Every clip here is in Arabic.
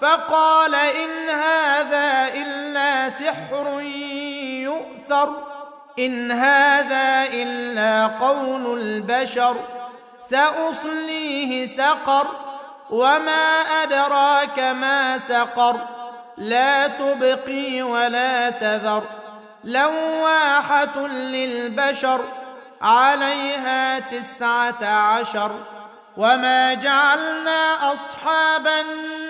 فقال إن هذا إلا سحر يؤثر إن هذا إلا قول البشر سأصليه سقر وما أدراك ما سقر لا تبقي ولا تذر لواحة للبشر عليها تسعة عشر وما جعلنا أصحاب النار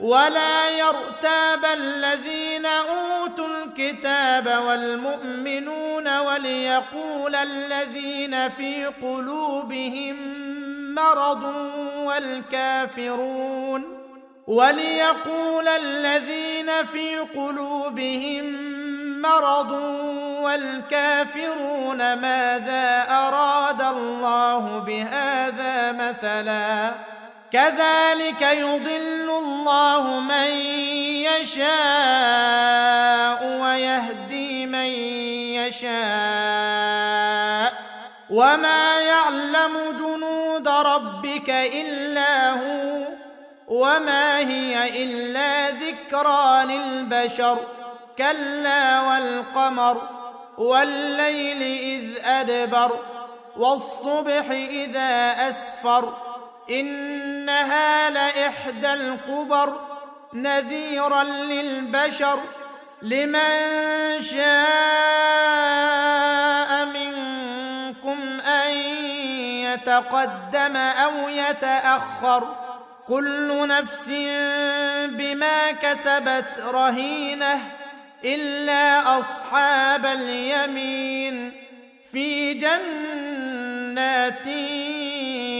ولا يرتاب الذين أوتوا الكتاب والمؤمنون وليقول الذين في قلوبهم مرض والكافرون وليقول الذين في قلوبهم مرض والكافرون ماذا أراد الله بهذا مثلا كذلك يضل الله من يشاء ويهدي من يشاء وما يعلم جنود ربك إلا هو وما هي إلا ذكرى للبشر كلا والقمر والليل إذ أدبر والصبح إذا أسفر إنها لإحدى الكبر نذيرا للبشر لمن شاء منكم أن يتقدم أو يتأخر كل نفس بما كسبت رهينة إلا أصحاب اليمين في جنات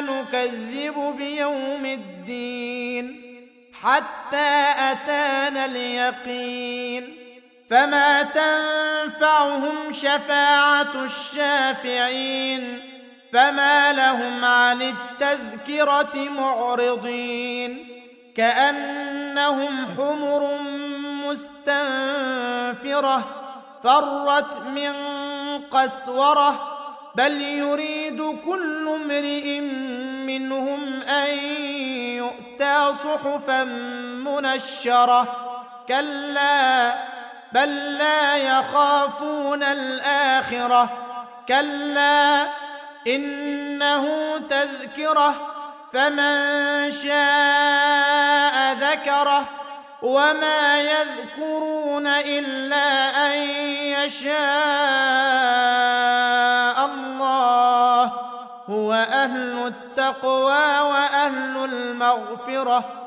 نكذب بيوم الدين حتى أتانا اليقين فما تنفعهم شفاعة الشافعين فما لهم عن التذكرة معرضين كأنهم حمر مستنفرة فرت من قسورة بل يريد كل امرئ منهم ان يؤتى صحفا منشره كلا بل لا يخافون الاخره كلا انه تذكره فمن شاء ذكره وما يذكرون الا ان يشاء التقوى وأهل المغفرة